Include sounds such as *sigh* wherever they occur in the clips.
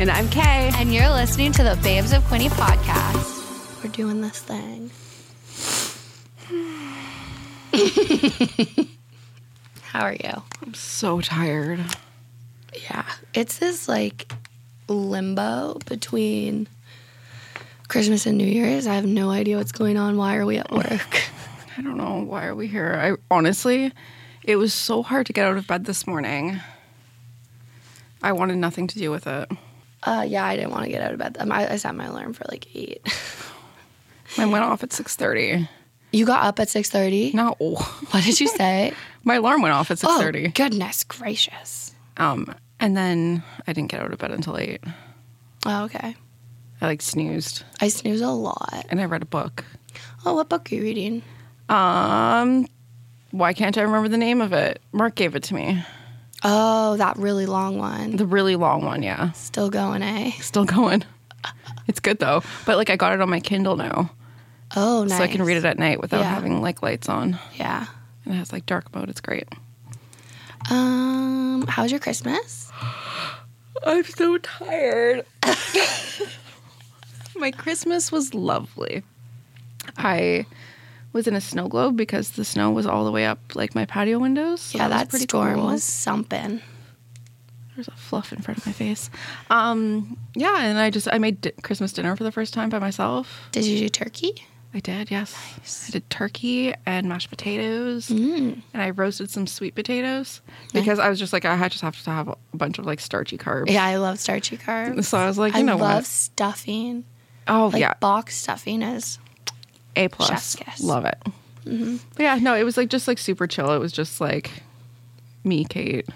And I'm Kay. And you're listening to the Babes of Quinte podcast. We're doing this thing. *laughs* How are you? I'm so tired. Yeah. It's this like limbo between Christmas and New Year's. I have no idea what's going on. Why are we at work? *laughs* I don't know. Why are we here? I honestly, it was so hard to get out of bed this morning. I wanted nothing to do with it. Uh, yeah, I didn't want to get out of bed. Um, I, I set my alarm for like eight. *laughs* Mine went off at six thirty. You got up at six thirty. No, What did you say? *laughs* my alarm went off at six oh, thirty. goodness gracious. Um, and then I didn't get out of bed until eight. Oh, okay. I like snoozed, I snooze a lot. and I read a book. Oh, what book are you reading? Um, why can't I remember the name of it? Mark gave it to me. Oh, that really long one. The really long one, yeah. Still going, eh? Still going. It's good though. But like I got it on my Kindle now. Oh, nice. So I can read it at night without Yeah. having like lights on. Yeah. And it has like dark mode. It's great. Um, how was your Christmas? *gasps* I'm so tired. *laughs* my Christmas was lovely. I was in a snow globe because the snow was all the way up like my patio windows. So yeah, was that pretty storm cool. was something. There's a fluff in front of my face. Um, yeah, and I just I made di- Christmas dinner for the first time by myself. Did you do turkey? I did, yes. I did turkey and mashed potatoes, Mm. and I roasted some sweet potatoes because I was just like I just have to have a bunch of like starchy carbs. Yeah, I love starchy carbs. So I was like, you I know love what? stuffing. Oh Like yeah, box stuffing is. A plus. chef's kiss. Love it. But yeah, no, it was like just like super chill. It was just like me, Kate.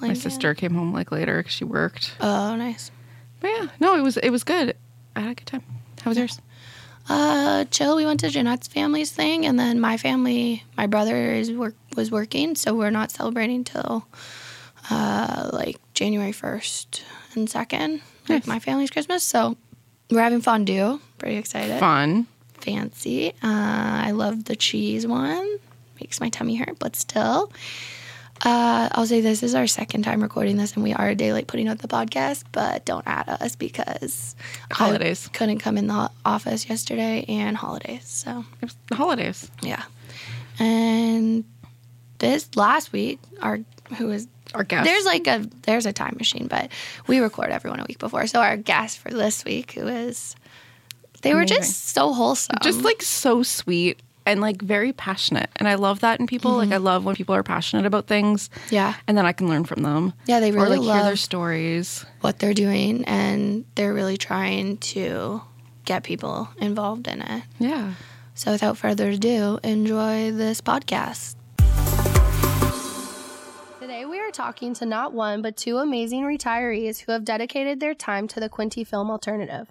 My Like, sister came home like later because she worked. Oh, nice. But yeah, no, it was it was good. I had a good time. How was yours? Uh, chill. We went to Jeanette's family's thing, and then my family, my brother is work was working, so we're not celebrating till uh like January first and second, like my family's Christmas. So we're having fondue. Pretty excited. Fun. Fancy. Uh, I love the cheese one. Makes my tummy hurt, but still. Uh, I'll say this is our second time recording this, and we are a day late putting out the podcast. But don't add us because Holidays. I couldn't come in the office yesterday and holidays. So the holidays. yeah, and this last week, our who was Our guest. there's like a there's a time machine, but we record everyone a week before. So our guest for this week, who is they were just so wholesome, just like so sweet and like very passionate. And I love that in people. Like mm-hmm. I love when people are passionate about things. Yeah. And then I can learn from them. Yeah, they or really like hear their stories. what they're doing, and they're really trying to get people involved in it. Yeah. So without further ado, enjoy this podcast. Today we are talking to not one, but two amazing retirees who have dedicated their time to the Quinte Film Alternative.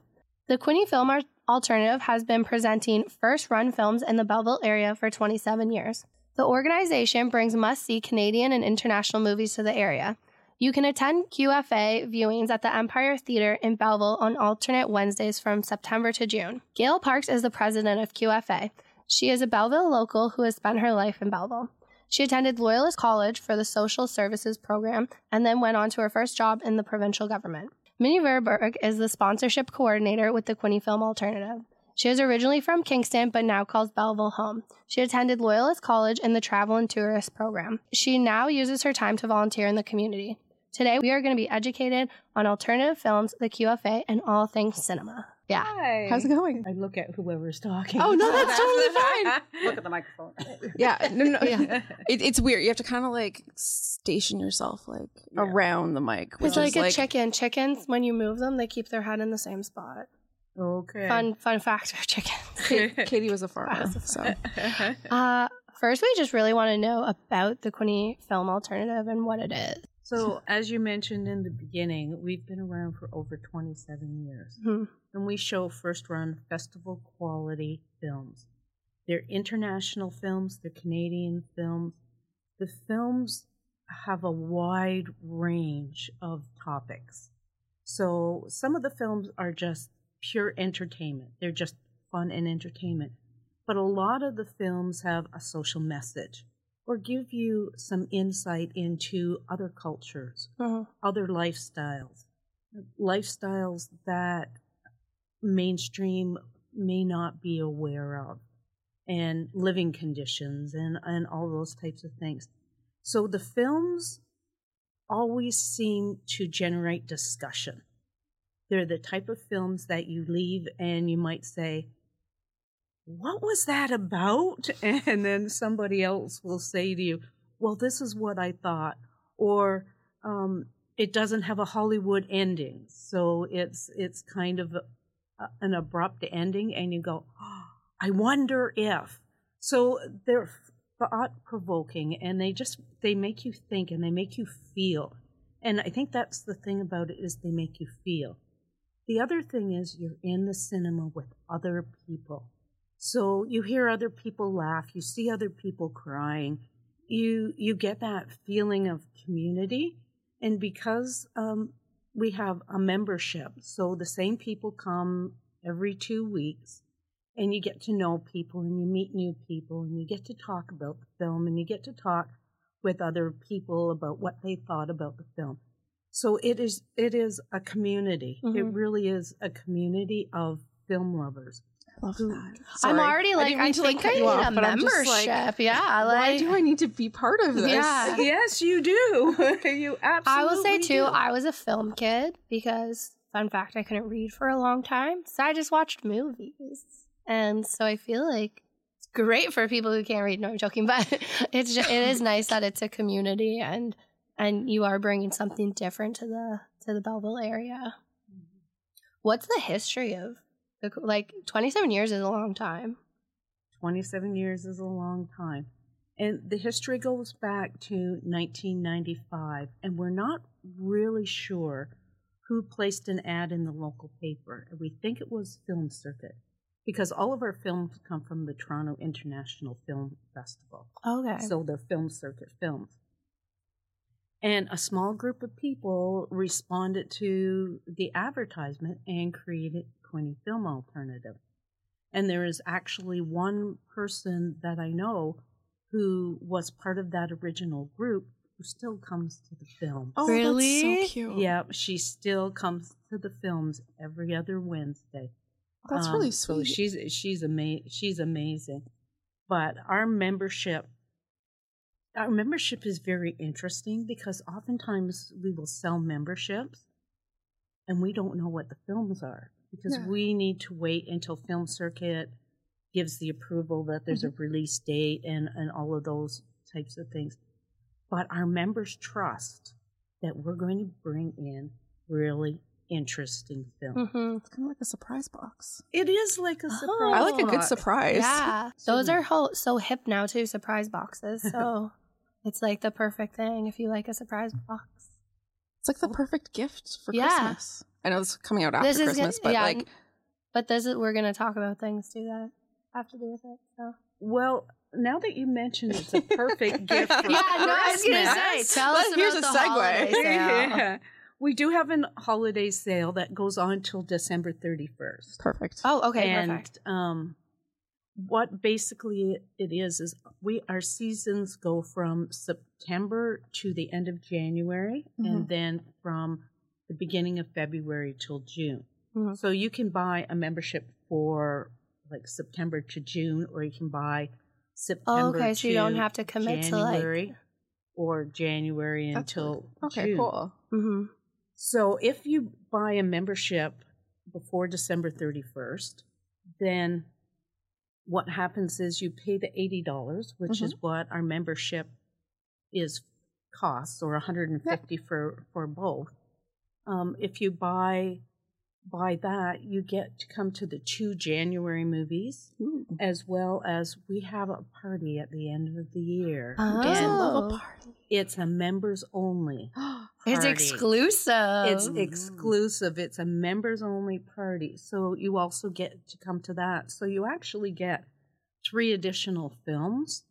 The Quinte Film Ar- Alternative has been presenting first run films in the Belleville area for 27 years. The organization brings must see Canadian and international movies to the area. You can attend QFA viewings at the Empire Theatre in Belleville on alternate Wednesdays from September to June. Gayle Parks is the president of QFA. She is a Belleville local who has spent her life in Belleville. She attended Loyalist College for the Social Services program and then went on to her first job in the provincial government. Minny Verburg is the sponsorship coordinator with the Quinte Film Alternative. She is originally from Kingston but now calls Belleville home. She attended Loyalist College in the Travel and Tourist program. She now uses her time to volunteer in the community. Today we are going to be educated on alternative films, the QFA, and all things cinema. Yeah. Hi. How's it going? I look at whoever's talking. Oh, no, that's *laughs* totally fine. look at the microphone. Yeah. No, no, yeah. *laughs* It, it's weird. You have to kind of like station yourself like Yeah. around the mic. It's like is a chicken. Chickens, when you move them, they keep their head in the same spot. Okay. Fun, fun fact for chickens. *laughs* Katie was a farmer. So Uh, first, we just really want to know about the Quinte Film Alternative and what it is. So, as you mentioned in the beginning, we've been around for over 27 years. Mhm. And we show first run festival quality films. They're international films, they're Canadian films. The films have a wide range of topics. So some of the films are just pure entertainment. They're just fun and entertainment. But a lot of the films have a social message or give you some insight into other cultures, Uh-huh. other lifestyles. lifestyles that mainstream may not be aware of and living conditions and, and all those types of things. So the films always seem to generate discussion. They're the type of films that you leave and you might say, What was that about? *laughs* And then somebody else will say to you, Well, this is what I thought. Or um, it doesn't have a Hollywood ending. So it's it's kind of a, an abrupt ending and you go, oh, *gasps* I wonder if. So they're thought provoking and they just they make you think and they make you feel. And I think that's the thing about it is they make you feel. The other thing is you're in the cinema with other people. So you hear other people laugh, you see other people crying. You you get that feeling of community and because um, we have a membership, so the same people come every two weeks, and you get to know people and you meet new people and you get to talk about the film and you get to talk with other people about what they thought about the film. So it is it is a community. Mm-hmm. It really is a community of film lovers. I love that. Sorry. I'm already like I, I think like I need off, a membership. Like, yeah, like, why do I need to be part of this? Yeah. *laughs* yes, you do. *laughs* you absolutely. I will say too. Do. I was a film kid because fun fact, I couldn't read for a long time, so I just watched movies, and so I feel like it's great for people who can't read. No, I'm joking, *laughs* but it's just, it is nice that it's a community and and you are bringing something different to the to the Belleville area. Mm-hmm. What's the history of like 27 years is a long time. 27 years is a long time. And the history goes back to 1995, and we're not really sure who placed an ad in the local paper. We think it was Film Circuit because all of our films come from the Toronto International Film Festival. Okay. So they're Film Circuit films. And a small group of people responded to the advertisement and created Quinte Film Alternative. And there is actually one person that I know who was part of that original group who still comes to the film. Oh, really? That's so cute. Yeah, she still comes to the films every other Wednesday. That's um, really sweet. She's she's ama- she's amazing. But our membership our membership is very interesting because oftentimes we will sell memberships and we don't know what the films are because yeah. we need to wait until Film Circuit gives the approval that there's mm-hmm. a release date and, and all of those types of things. But our members trust that we're going to bring in really interesting films. Mm-hmm. It's kind of like a surprise box. It is like a oh. surprise. I like a good surprise. Yeah, *laughs* *laughs* those are ho- so hip now too. Surprise boxes. So *laughs* it's like the perfect thing if you like a surprise box. It's like the perfect gift for yeah. Christmas. I know it's coming out after this Christmas, but yeah, like, but this is we're gonna talk about things too that have to do with it. So well, now that you mentioned it's a perfect *laughs* gift for yeah, no, I was gonna say, tell us here's a segue. yeah. We do have a holiday sale that goes on until December 31st. Perfect. Oh, okay, and, perfect. Um, what basically it is is we our seasons go from September to the end of January, mm-hmm. and then from the beginning of February till June. Mm-hmm. So you can buy a membership for like September to June, or you can buy September. Oh, okay, so you don't have to commit January, to like or January until okay, June. cool. Mm-hmm. So if you buy a membership before December thirty first, then what happens is you pay the eighty dollars, which mm-hmm. is what our membership is costs, or one hundred and fifty yep. for for both um, if you buy buy that, you get to come to the two January movies, Ooh. as well as we have a party at the end of the year. Oh, I love a party. It's a members only. *gasps* it's exclusive. It's exclusive. It's a members only party. So you also get to come to that. So you actually get three additional films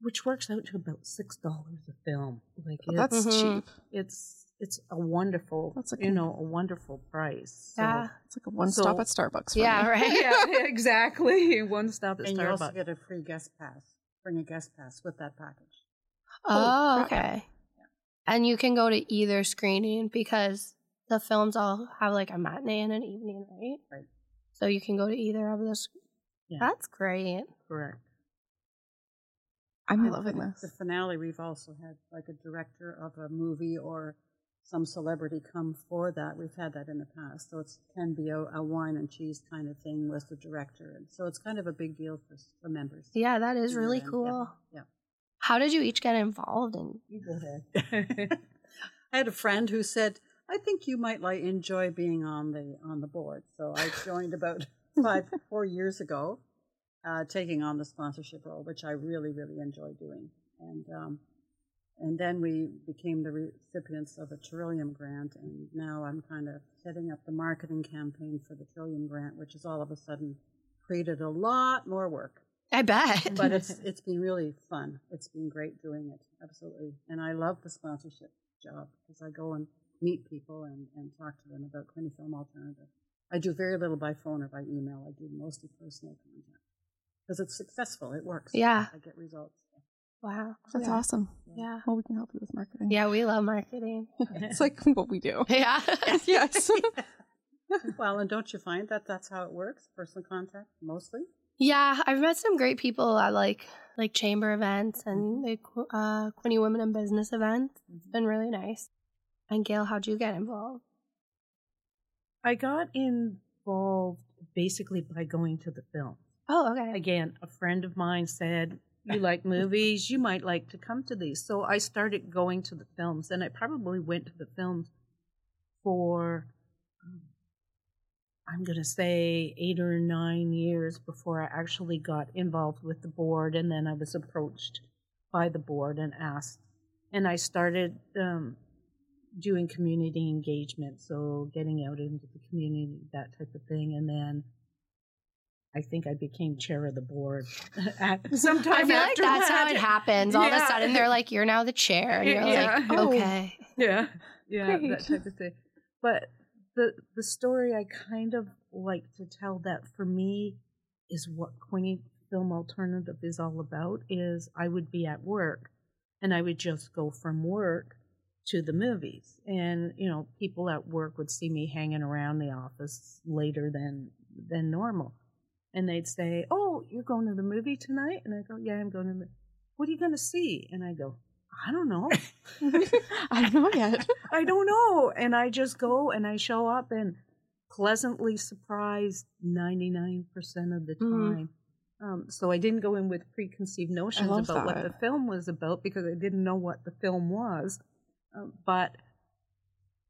which works out to about six dollars a film. Like that's mm-hmm. cheap. It's it's a wonderful, that's like you know, a wonderful price. So, yeah, it's like a one so, stop at Starbucks. yeah, me. right. yeah, *laughs* *laughs* exactly. *laughs* One stop at and Starbucks. you also get a free guest pass. Bring a guest pass with that package. Oh, oh okay. Yeah. And you can go to either screening because the films all have like a matinee and an evening, right? Right. So you can go to either of those. Yeah. That's great. Correct. I'm And loving for this. The finale, we've also had like a director of a movie or some celebrity come for that. We've had that in the past. So it can be a, a wine and cheese kind of thing with the director. And so it's kind of a big deal for, for members. Yeah, that is really yeah, cool. Yeah. How did you each get involved in? You go ahead. *laughs* I had a friend who said, "I think you might like enjoy being on the on the board." So I joined about *laughs* five four years ago, uh, taking on the sponsorship role, which I really really enjoy doing. And um, and then we became the recipients of a Trillium grant, and now I'm kind of setting up the marketing campaign for the Trillium grant, which has all of a sudden created a lot more work I bet. but it's *laughs* it's been really fun. It's been great doing it, absolutely. And I love the sponsorship job because I go and meet people and, and talk to them about Film Alternative. I do very little by phone or by email. I do mostly personal contact because it's successful. It works. Yeah. I get results. Wow. That's yeah. awesome. Yeah. Well, we can help you with marketing. Yeah, we love marketing. It's like what we do. *laughs* yeah. *laughs* yes. *laughs* well, and don't you find that that's how it works? Personal contact mostly. Yeah, I've met some great people at like like chamber events and Mm-hmm. the uh, Quinte Women in Business events. It's been really nice. And Gayle, how'd you get involved? I got involved basically by going to the film. Oh, okay. Again, a friend of mine said, You like movies, you might like to come to these. So I started going to the films, and I probably went to the films for, um, I'm going to say, eight or nine years before I actually got involved with the board. And then I was approached by the board and asked. And I started um, doing community engagement, so getting out into the community, that type of thing. And then I think I became chair of the board *laughs* at sometime I feel like that's that. how it happens. All of a sudden, they're like, "You're now the chair," and you're Yeah. like, "Okay." yeah yeah Great. that type of thing but the the story i kind of like to tell that for me is what Quinte film alternative is all about is i would be at work and i would just go from work to the movies and you know people at work would see me hanging around the office later than than normal and they'd say oh you're going to the movie tonight and i go yeah i'm going to the what are you going to see and i go i don't know *laughs* I don't know yet. *laughs* I don't know. And I just go and I show up and pleasantly surprised 99% of the Mhm. time. Um, so I didn't go in with preconceived notions about what the film was about because I didn't know what the film was. Um, but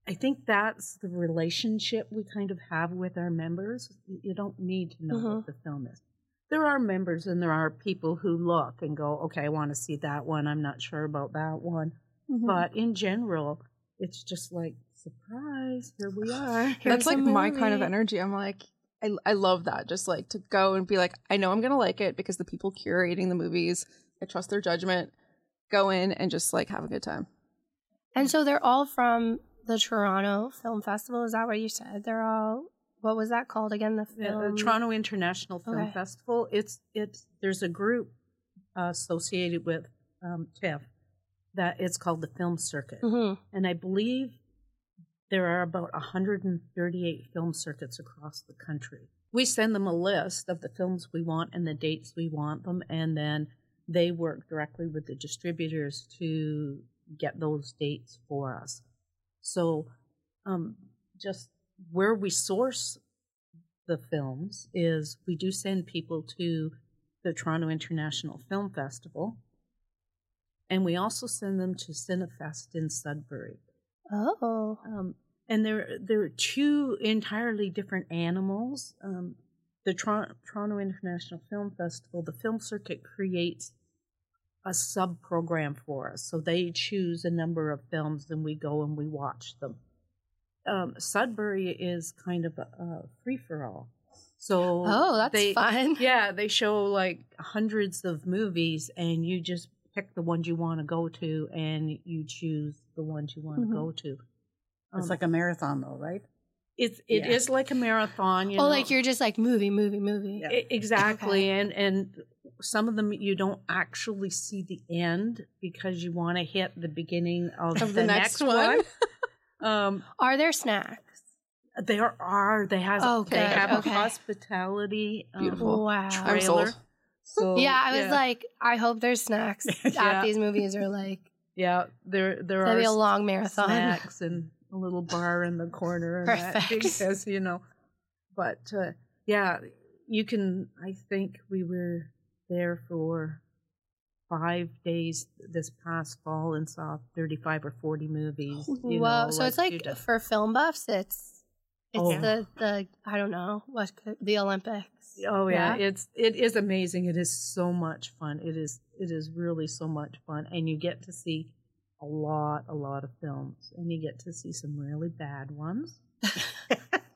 I think that's the relationship we kind of have with our members. You you don't need to know Mhm. what the film is. There are members and there are people who look and go, okay, I want to see that one. I'm not sure about that one. Mhm. But in general, it's just like surprise. Here we are. *sighs* That's like a my kind of energy. I'm like, I, I love that. Just like to go and be like, I know I'm going to like it because the people curating the movies, I trust their judgment. Go in and just like have a good time. And so they're all from the Toronto Film Festival. Is that what you said? They're all. What was that called again? The film. the Toronto International Film Okay. Festival. It's it's there's a group uh, associated with um, TIFF that it's called the Film Circuit, Mhm. and I believe there are about 138 film circuits across the country. We send them a list of the films we want and the dates we want them, and then they work directly with the distributors to get those dates for us. So, um, just where we source the films is we do send people to the Toronto International Film Festival, and we also send them to Cinefest in Sudbury. Oh. Um, and they're they're two entirely different animals. Um, the Toronto, Toronto International Film Festival, the film circuit creates a sub program for us. So they choose a number of films, and we go and we watch them. Um, Sudbury is kind of a, a free for all. So Oh, that's they, fun. *laughs* Yeah, they show like hundreds of movies, and you just pick the ones you want to go to, and you choose the ones you want to Mhm. go to. It's Um, like a marathon, though, right? it's it Yeah. is like a marathon. You oh, know? like you're just like movie, movie, movie. Yeah. I- exactly, Okay. and and some of them you don't actually see the end because you want to hit the beginning of, Of the next one. one. *laughs* Um, Are there snacks? there are they have Oh, they good. have Okay. a hospitality um, Beautiful. Wow. I'm trailer. sold. So *laughs* yeah, I was like, I hope there's snacks *laughs* Yeah. at these movies or like yeah, there there That'd are be a s- long marathon. snacks and a little bar in the corner and that Perfect. because you know, but uh, yeah, you can. I think we were there for five days this past fall and saw thirty-five or forty movies. Oh, you Whoa! know, so it's like you just- for film buffs, it's it's Oh. the the I don't know what could- the Olympics. Oh yeah. Yeah. it's it is amazing. It is so much fun. It is it is really so much fun, and you get to see a lot a lot of films, and you get to see some really bad ones. *laughs*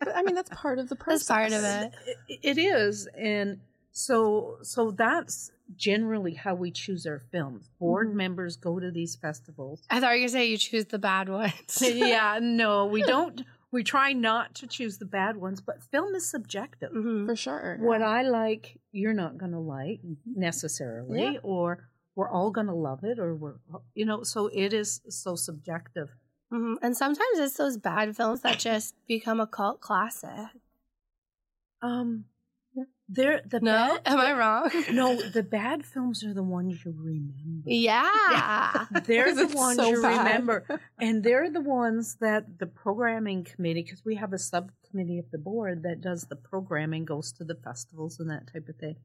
But I mean, that's part of the process. *laughs* That's part of it. It- it is, and so so that's generally how we choose our films. Board Mhm. members go to these festivals. I thought you were gonna say you choose the bad ones. *laughs* yeah, no, we *laughs* don't. We try not to choose the bad ones, but film is subjective. Mhm. For sure. what I like, you're not going to like necessarily, Yeah. or we're all going to love it, or we're, you know, so it is so subjective. Mhm. And sometimes it's those bad films that just become a cult classic. Um, they're the No, bad, am I wrong? *laughs* no, the bad films are the ones you remember. Yeah. *laughs* they're the ones so you bad. remember, *laughs* and they're the ones that the programming committee, because we have a subcommittee of the board that does the programming, goes to the festivals and that type of thing.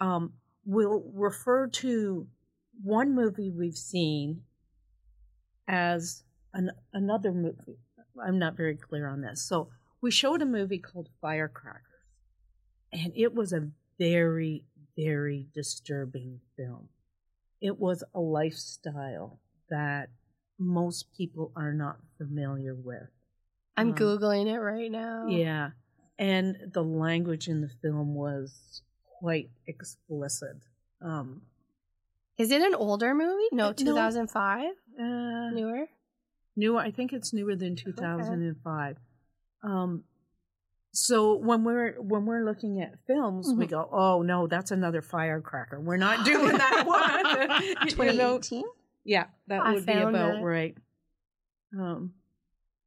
Um, will refer to one movie we've seen as an another movie. I'm not very clear on this. So we showed a movie called Firecrackers, and it was a very, very disturbing film. It was a lifestyle that most people are not familiar with. I'm Um, googling it right now. Yeah. And the language in the film was quite explicit. Um, Is it an older movie? No, No. 2005. uh, Newer. newer, I think it's newer than 2005. Um, so when we're when we're looking at films, we Mhm. go, "Oh no, that's another firecracker. We're not *laughs* doing that one." *laughs* You know? 2018. Yeah, that I would be found about it. right. Um,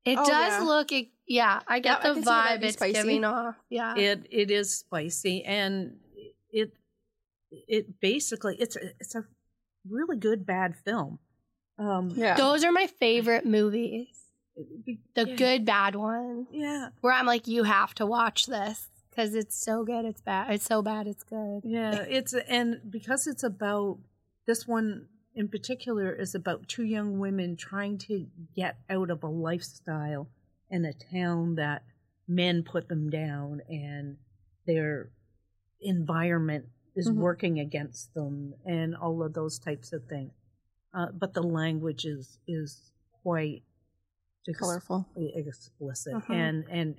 It Oh, does yeah. look. it- Yeah, I get Yeah, the can see why that'd vibe it's spicy. giving off. Yeah. it it is spicy and it it basically it's a, it's a really good bad film. Um, Yeah. Those are my favorite movies. The yeah, good bad ones. Yeah, Where I'm like, you have to watch this because it's so good. It's bad. It's so bad. It's good. yeah. It's and because it's about this one in particular is about two young women trying to get out of a lifestyle in a town that men put them down and their environment is Mhm. working against them and all of those types of things. Uh, but the language is is quite ex- Colorful. explicit Mhm. and and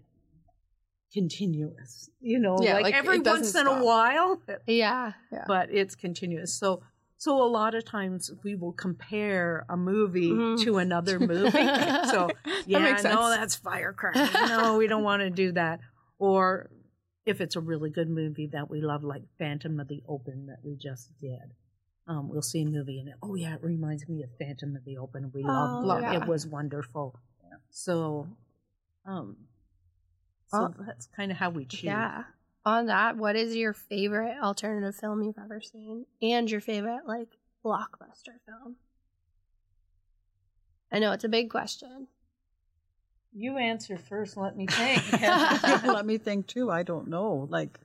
continuous. You know, Yeah, like, like, every once in a while, *laughs* Yeah. yeah, but it's continuous. So so a lot of times we will compare a movie Mhm. to another *laughs* movie. so yeah, makes sense. no, that's firecracker. no, we don't want to do that. Or if it's a really good movie that we love, like Phantom of the Open that we just did. Um, we'll see a movie and oh yeah, it reminds me of Phantom of the Open. We loved Oh, it. yeah. It was wonderful. So, um, so Oh. that's kind of how we choose. Yeah. On that, what is your favorite alternative film you've ever seen? And your favorite, like, blockbuster film? I know it's a big question. You answer first. Let me think. *laughs* *laughs* *laughs* Let me think too. I don't know. Like,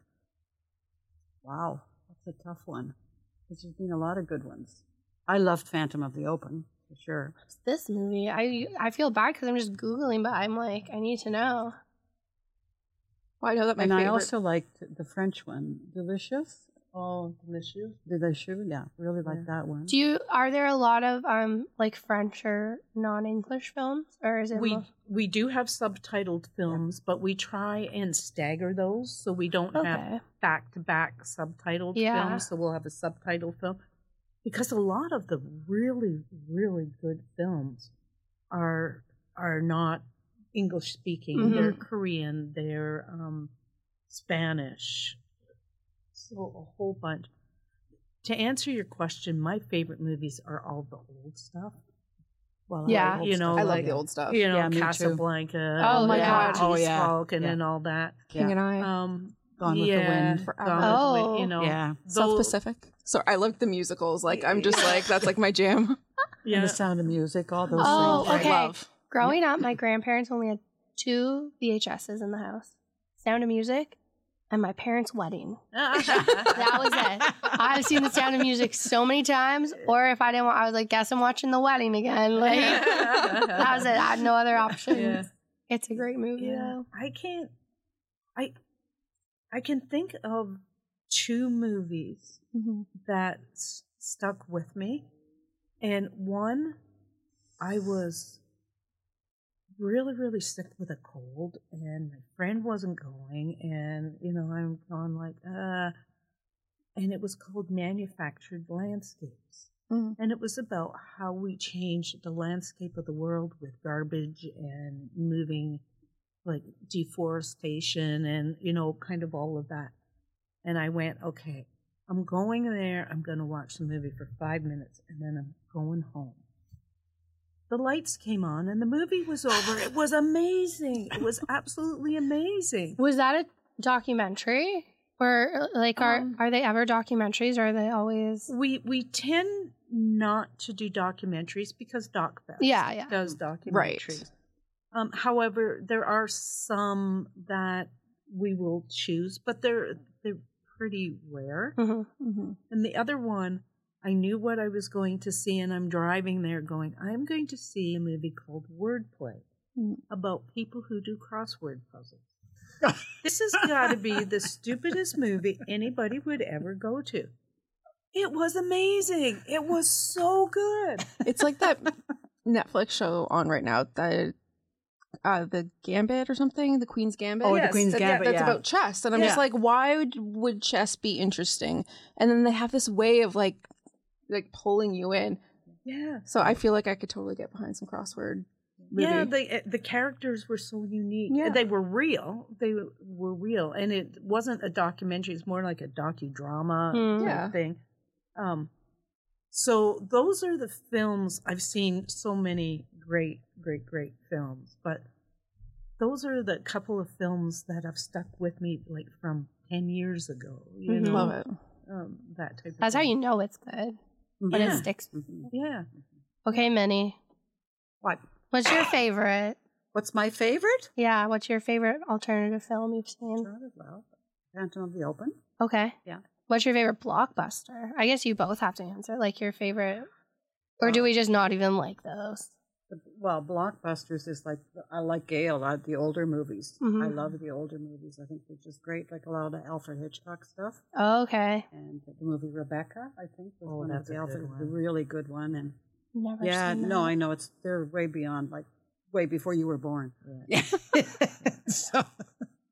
wow, that's a tough one. Because there's been a lot of good ones. I loved Phantom of the Open for sure. What's this movie? I I feel bad because I'm just googling, but I'm like, I need to know. Well, I know that my and favorite. I also liked the French one, Delicious. oh, delicious. Delicious, yeah, really like that one. Do you? Are there a lot of um like French or non-English films, or is it? We mo- we do have subtitled films, but we try and stagger those so we don't have back to back subtitled Yeah. films. So we'll have a subtitled film because a lot of the really really good films are are not English speaking. Mhm. They're Korean. They're um, Spanish. So a whole bunch. To answer your question, my favorite movies are all the old stuff. Well, Yeah. old You know. I love like- the old stuff. you know, Yeah. Casablanca. Oh my the God. Peace Oh, yeah. Falcon Yeah. and all that. King Yeah. and I. Um, Gone with the Wind. Forever. Gone with the Oh. Wind, you know, yeah. South though- Pacific. So I love the musicals. Like I'm just like that's like my jam. *laughs* And Yeah, the sound of music, all those Oh, things. okay. I love. Growing up, my grandparents only had two VHSs in the house Sound of Music and my parents' wedding. *laughs* That was it. I've seen the Sound of Music so many times, or if I didn't want, I was like, guess I'm watching the wedding again. *laughs* Like, that was it. I had no other options. Yeah. It's a great movie, Yeah, though. I can't. I I can think of two movies Mhm. that s- stuck with me, and one I was really really sick with a cold, and my friend wasn't going, and you know I'm going like uh, and it was called Manufactured Landscapes. Mhm. And it was about how we changed the landscape of the world with garbage and moving, like deforestation and, you know, kind of all of that. And I went, okay, I'm going there. I'm going to watch the movie for five minutes and then I'm going home. The lights came on and the movie was over. It was amazing. It was absolutely amazing. Was that a documentary? Or, like, are, Um, are they ever documentaries or are they always. We we tend not to do documentaries because DocFest Yeah, yeah. does documentaries. Right. Um, however, there are some that we will choose, but they're they're pretty rare. Mhm. Mhm. And the other one, I knew what I was going to see, and I'm driving there going, I'm going to see a movie called Wordplay Mm. about people who do crossword puzzles. *laughs* this has got to be the stupidest movie anybody would ever go to. It was amazing. It was so good. It's like that *laughs* Netflix show on right now, the uh the Gambit or something, the Queen's Gambit. Oh, Yes, the Queen's That- Gambit. that's yeah. about chess, and I'm just like, why would, would chess be interesting? And then they have this way of like, like pulling you in. Yeah. So I feel like I could totally get behind some crossword. Movie. Yeah, the the characters were so unique. Yeah. They were real. They were real, and it wasn't a documentary. It's more like a docudrama type Yeah. thing. Um, so those are the films I've seen. So many great, great, great films, but those are the couple of films that have stuck with me, like from ten years ago. You Mhm. know, love it. Um, that type. Of That's how you know it's good when Yeah. it sticks. Mhm. Yeah. Okay, Minny. What? What's your favorite? What's my favorite? Yeah, what's your favorite alternative film you've seen? Well, Phantom of the Open. Okay. Yeah. What's your favorite blockbuster? I guess you both have to answer. Like your favorite, or do we just not even like those? Well, blockbusters is like I like Gayle. I, the older movies. I Mhm. love the older movies. I think they're just great. Like a lot of the Alfred Hitchcock stuff, Okay. and the movie Rebecca. I think was Oh, one that's of the a good Alfred, one. a really good one. And Never yeah, seen no. I know it's they're way beyond like way before you were born. Yeah. *laughs* *laughs* so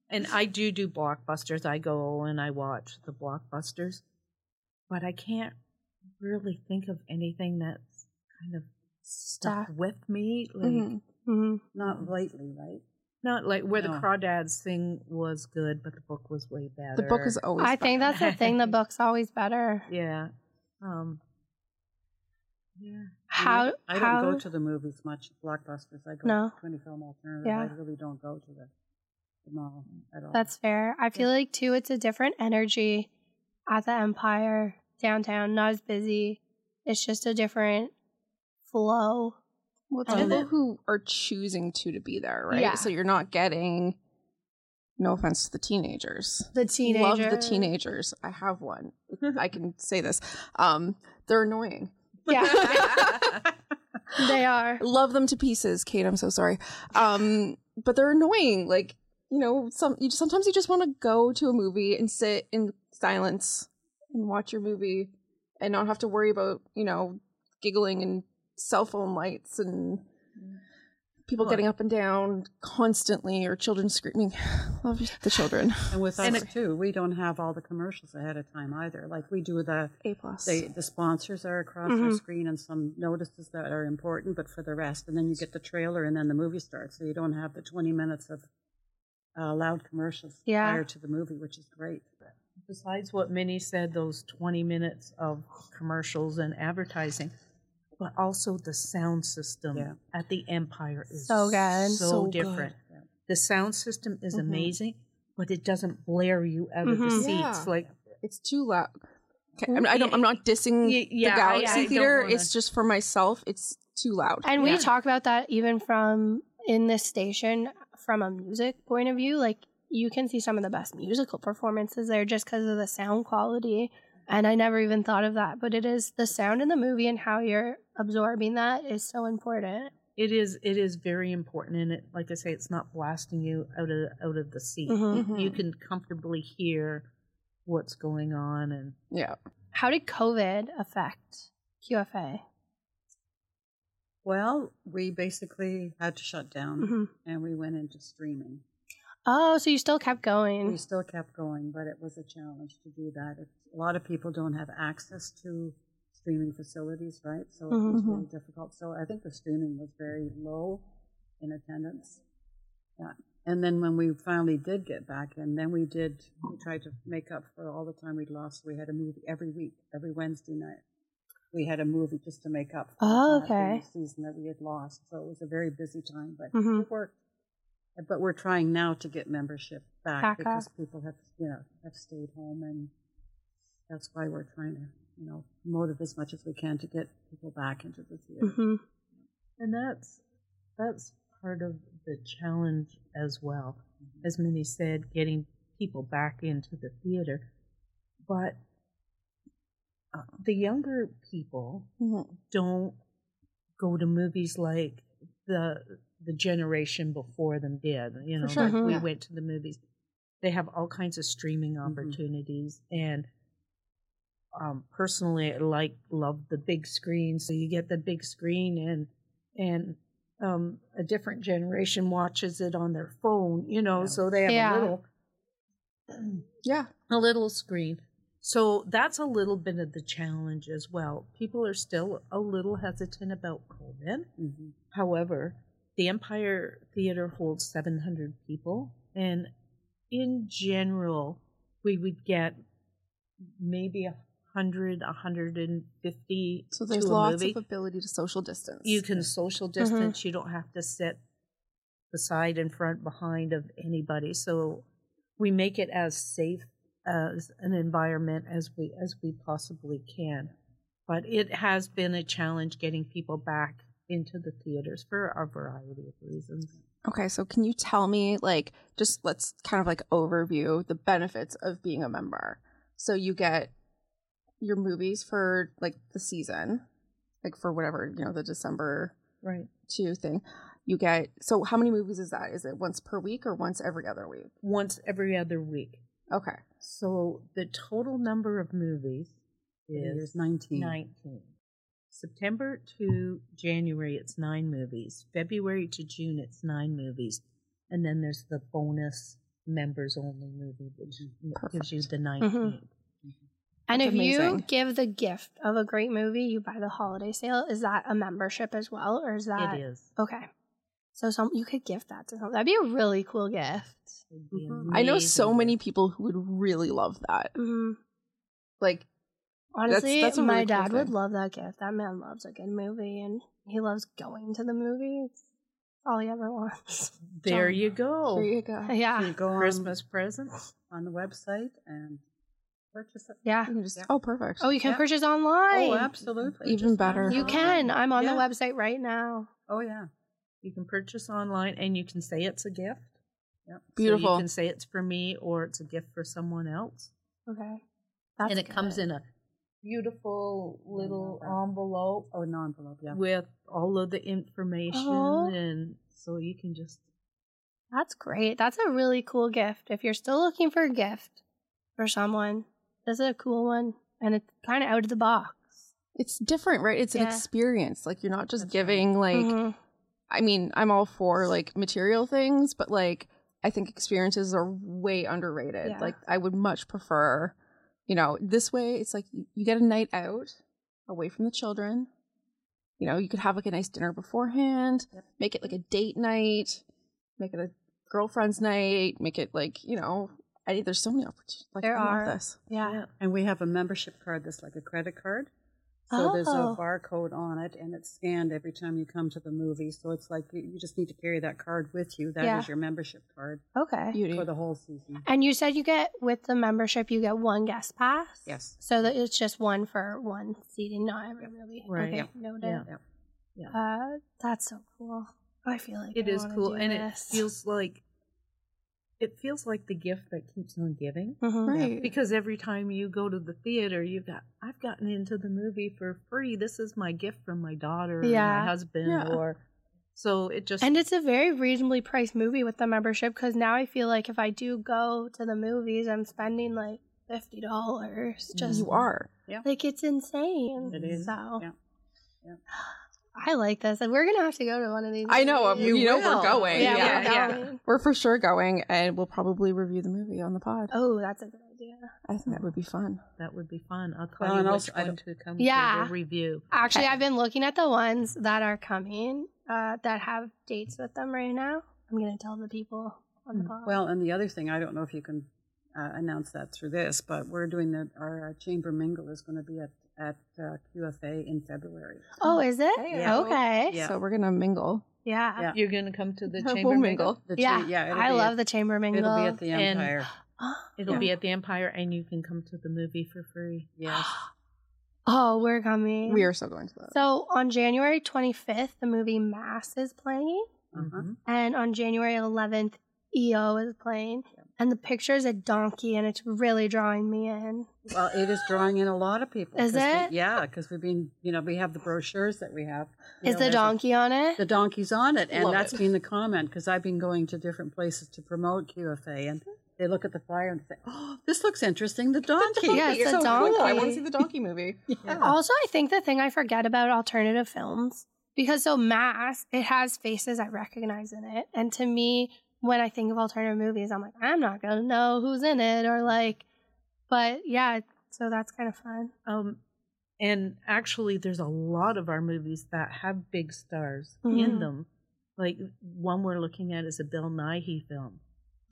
And I do do blockbusters. I go and I watch the blockbusters, but I can't really think of anything that's kind of stuck Stuck. with me. Like Mhm. Mhm. not lately, right? not like where the Crawdads thing was good, but the book was way better. The book is always. I think that's the thing. The *laughs* book's always better. yeah. Um. Yeah. How? I don't go to the movies much. Blockbusters. I go No. to Quinte Film Alternative. Yeah. I really don't go to the, the mall at all. That's fair. I feel like too, it's a different energy at the Empire downtown. Not as busy. It's just a different flow. Well, it's And people who are choosing to to be there, right? Yeah. So you're not getting. No offense to the teenagers. The teenager. Love the teenagers. I have one. I *laughs* can say this. Um, they're annoying. Yeah, *laughs* they are. Love them to pieces, Kate. I'm so sorry. Um, but they're annoying. Like you know, some you sometimes you just want to go to a movie and sit in silence and watch your movie and not have to worry about you know giggling and cell phone lights and people Well, getting up and down constantly or children screaming. *sighs* Love the children. *sighs* and with us And it- too, we don't have all the commercials ahead of time either. Like we do the A plus. the, the sponsors are across Mhm. the screen and some notices that are important, but for the rest, and then you get the trailer and then the movie starts, so you don't have the twenty minutes of uh, loud commercials Yeah. prior to the movie, which is great. Besides what Minny said, those 20 minutes of commercials and advertising, but also the sound system Yeah. at the Empire is So good. so, So different. Yeah. The sound system is Mhm. amazing, but it doesn't blare you out of the Mhm. seats. Yeah. Like It's too loud. Okay, I'm, I don't. I'm not dissing Y- yeah, the Galaxy I don't Theater. wanna- It's just for myself. It's too loud. And we talk about that even from in this station from a music point of view. Like you can see some of the best musical performances there just because of the sound quality. And I never even thought of that, but it is the sound in the movie and how you're absorbing that is so important. it is, it is very important, and it, like I say, it's not blasting you out of out of the seat. Mhm. Mhm. You can comfortably hear what's going on, and yeah. How did COVID affect QFA? Well, we basically had to shut down Mhm. and we went into streaming. Oh, so you still kept going. We still kept going, but it was a challenge to do that. A lot of people don't have access to streaming facilities, right? So it was Mhm. really difficult. So I think the streaming was very low in attendance. Yeah. And then when we finally did get back in, then we did, we tried to make up for all the time we'd lost. We had a movie every week, every Wednesday night. We had a movie just to make up for Oh, okay. season that we had lost. So it was a very busy time, but Mhm. it worked. But we're trying now to get membership back, Back because up. people have, you know, have stayed home, and that's why we're trying to, you know, promote it as much as we can to get people back into the theater. hmm and that's that's part of the challenge as well. As Minny said, getting people back into the theater, but uh, the younger people Mhm. don't go to movies like the the generation before them did. You know, sure, like we yeah. went to the movies. They have all kinds of streaming opportunities, and um, personally, I like love the big screen. So you get the big screen, and and um, a different generation watches it on their phone. You know, Yeah. so they have Yeah. a little *clears throat* Yeah. a little screen. So that's a little bit of the challenge as well. People are still a little hesitant about COVID. Mhm. However, the Empire Theater holds 700 people, and in general, we would get maybe a hundred, a hundred and fifty So there's lots movie. of ability to social distance. You can social mm-hmm. distance. You don't have to sit beside, in front, behind of anybody. So we make it as safe as an environment as we as we possibly can. But it has been a challenge getting people back into the theaters for a variety of reasons. Okay, so can you tell me, like, just let's kind of like overview the benefits of being a member. So you get your movies for like the season, like for whatever, you know, the December Right. 2 thing. You get, so how many movies is that? Is it once per week or once every other week? Once every other week. Okay. So the total number of movies There's is 19. 19. September to January, it's nine movies. February to June, it's nine movies. And then there's the bonus members only movie, which gives you the 19th. And That's if you give the gift of a great movie, you buy the holiday sale. Is that a membership as well, or is that It is. okay? So some you could gift that to someone. That'd be a really cool gift. It'd be Mhm. I know so gift. many people who would really love that. hmm Like, Honestly, that's a my really cool dad would love that gift. That man loves a good movie, and he loves going to the movies. all he ever wants. *laughs* There John. you go. There you go. Yeah, you go on, Christmas presents. *laughs* on the website and purchase it. yeah. You can just, Yeah. oh, perfect. Oh, you can Yeah. purchase oh, online. Oh, absolutely. Even Just better. You can. I'm on Yeah. the website right now. Oh yeah. You can purchase online and you can say it's a gift. Yep. So Beautiful. you can say it's for me or it's a gift for someone else. Okay. That's and it comes in a beautiful little envelope Oh, no envelope. Yeah. with all of the information Oh. and so you can just That's great. That's a really cool gift. If you're still looking for a gift for someone, this is a cool one, and it's kind of out of the box. It's different, right? It's an experience. Like you're not just That's right. giving like Mhm. I mean, I'm all for like material things, but like I think experiences are way underrated. Yeah. Like I would much prefer, you know, this way it's like you, you get a night out away from the children. You know, you could have like a nice dinner beforehand, Yep. make it like a date night, make it a girlfriend's night, make it like, you know, I there's so many opportunities. Like There I love are. this. Yeah. And we have a membership card that's like a credit card. So there's a Oh. barcode on it, and it's scanned every time you come to the movie. So it's like you, you just need to carry that card with you. That is Yeah. your membership card Okay. Beauty. for the whole season. And you said you get with the membership, you get one guest pass. Yes. So that it's just one for one seating, not every movie. Right. Okay, Yep. noted. Yeah. Uh, that's so cool. I feel like It I is cool, do and this. it feels like it feels like the gift that keeps on giving. Mhm. Right. Because every time you go to the theater, you've got I've gotten into the movie for free. This is my gift from my daughter, or my husband, Yeah. or so it just And it's a very reasonably priced movie with the membership because now I feel like if I do go to the movies, I'm spending like fifty dollars. Just You are. Yeah. like it's insane. It is. So Yeah. *sighs* Yeah. I like this, and we're gonna have to go to one of these. I know. movies. You, You know we're going. Yeah, Yeah, we're yeah. We're for sure going, and we'll probably review the movie on the pod. Oh, that's a good idea. I think that would be fun. that would be fun. I'll tell Well, you which one to come Yeah. to review. Actually, Okay. I've been looking at the ones that are coming uh, that have dates with them right now. I'm gonna tell the people on the pod. Well, and the other thing, I don't know if you can uh, announce that through this, but we're doing the our uh, chamber mingle is going to be at at uh, QFA in February. oh, is it? Yeah. Okay. Yeah. So we're gonna mingle. Yeah. Yeah. You're gonna come to the *laughs* We'll chamber mingle. The cha- Yeah. yeah. it'll I be love at, the chamber mingle. It'll be at the And- Empire. *gasps* It'll Yeah. be at the Empire, and you can come to the movie for free. yes. *gasps* oh, we're coming. We are so going to that. So on January 25th, the movie Mass is playing, Uh-huh. Mhm. and on January 11th, EO is playing. And the picture is a donkey, and it's really drawing me in. Well, it is drawing in a lot of people. Is 'cause we- it? yeah, because we've been, you know, we have the brochures that we have. Is know, the there's a- donkey on it? the donkey's on it, and Love that's it. been the comment because I've been going to different places to promote QFA, and they look at the flyer and say, "Oh, this looks interesting." The donkey. Yeah, it's a so cool. I want to see the donkey movie. *laughs* Yeah. Also, I think the thing I forget about alternative films because so Mass, it has faces I recognize in it, and to me, when I think of alternative movies, I'm like, I'm not gonna know who's in it or like, but yeah, so that's kind of fun. Um, and actually, there's a lot of our movies that have big stars Mhm. in them. Like one we're looking at is a Bill Nighy film.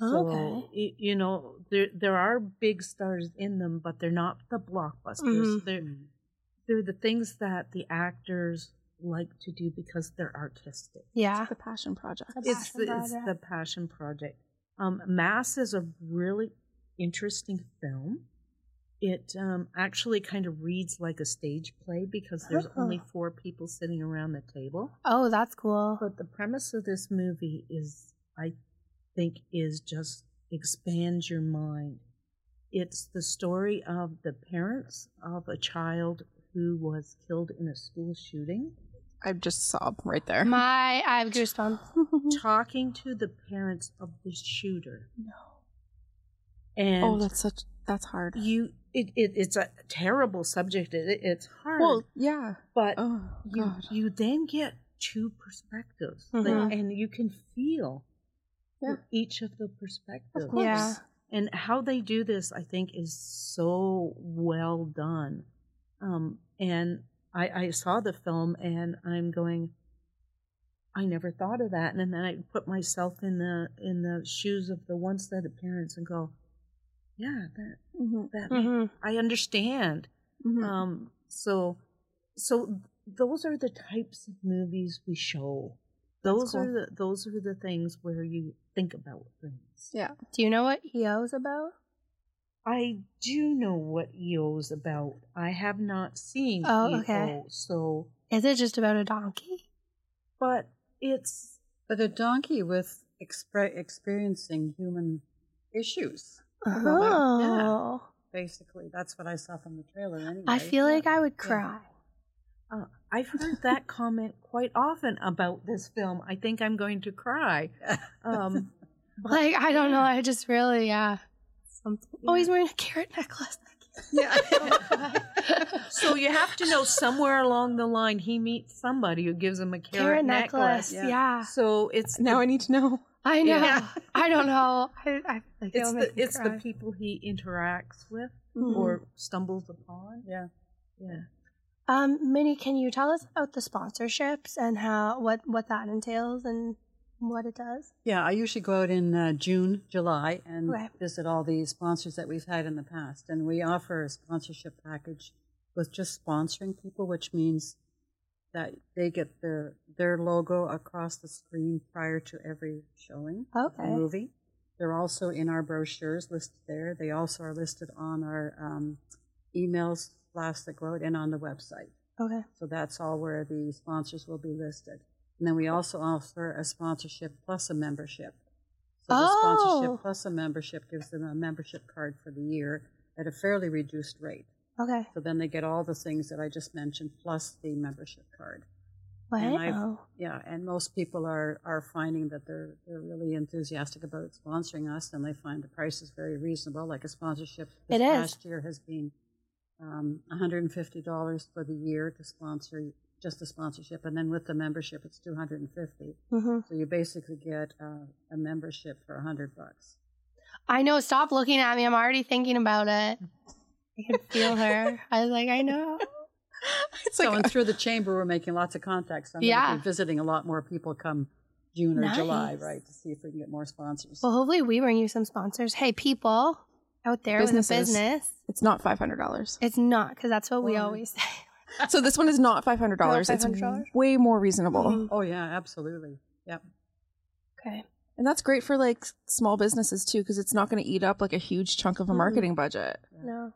Okay. So y- you know there there are big stars in them, but they're not the blockbusters. Mhm. They're they're the things that the actors like to do because they're artistic. Yeah, The passion project. The It's Passion the, it's the passion project. Um, Mass is a really interesting film. It um, actually kind of reads like a stage play because there's only Oh. four people sitting around the table. Oh, that's cool. But the premise of this movie is, I think, is just expand your mind. It's the story of the parents of a child who was killed in a school shooting, I just sob right there. My, I have goosebumps. *laughs* talking to the parents of the shooter. No. And oh, that's such. That's hard. you, it, it, it's a terrible subject. It, it's hard, Well, yeah. but Oh you God. you then get two perspectives, Mhm. Like, and you can feel Yeah. each of the perspectives. Of course. Yeah. And how they do this, I think, is so well done. Um, and I, I saw the film, and I'm going. I never thought of that, and then I put myself in the in the shoes of the set of parents and go, "Yeah, that Mhm. that hmm I understand." Mhm. Um, so, so those are the types of movies we show. Those cool. are the those are the things where you think about things. yeah. Do you know what EO's about? I do know what EO's about. I have not seen Oh, EO, okay. so Is it just about a donkey? but it's But a donkey with expre- experiencing human issues. Oh, Basically, that's what I saw from the trailer. Anyway, I feel like I would cry. uh, I've heard that *laughs* comment quite often about this film. I think I'm going to cry. *laughs* Um, *laughs* Like I don't know. I just really yeah. Something. Oh, he's wearing a carrot necklace. *laughs* Yeah. *laughs* so you have to know somewhere along the line he meets somebody who gives him a carrot, Carrot necklace. necklace. Yeah. Yeah. So it's Now I need to know. I know. Yeah. *laughs* I don't know. I, I like it's the make me it's the people he interacts with Mhm. or stumbles upon. yeah. Yeah. Um, Minny, can you tell us about the sponsorships and how what what that entails and what it does? Yeah, I usually go out in uh, June, July, and Okay. visit all the sponsors that we've had in the past. And we offer a sponsorship package with just sponsoring people, which means that they get their their logo across the screen prior to every showing of the Okay. movie. They're also in our brochures listed there. They also are listed on our um, emails blasts that go out and on the website. Okay. So that's all where the sponsors will be listed. And then we also offer a sponsorship plus a membership. So the Oh. sponsorship plus a membership gives them a membership card for the year at a fairly reduced rate. Okay. So then they get all the things that I just mentioned plus the membership card. And I've- Yeah, and most people are, are finding that they're they're really enthusiastic about sponsoring us, and they find the price is very reasonable. Like a sponsorship this It is. past year has been um, $150 for the year to sponsor just the sponsorship, and then with the membership, it's 250. hmm So you basically get uh, a membership for 100 bucks. I know. Stop looking at me. I'm already thinking about it. I can feel her. *laughs* I was like, I know. *laughs* It's so like and through the chamber, we're making lots of contacts. I'm Yeah. going to be visiting a lot more people come June or July, right, to see if we can get more sponsors. Well, hopefully we bring you some sponsors. Hey, people out there with a Businesses. business. it's not five hundred dollars. It's not because that's what we always *laughs* say. So this one is not five hundred dollars. It's $500? way more reasonable, Mhm. oh yeah, absolutely. Yep. Okay. and that's great for like small businesses too, because it's not going to eat up like a huge chunk of a Mhm. marketing budget. No.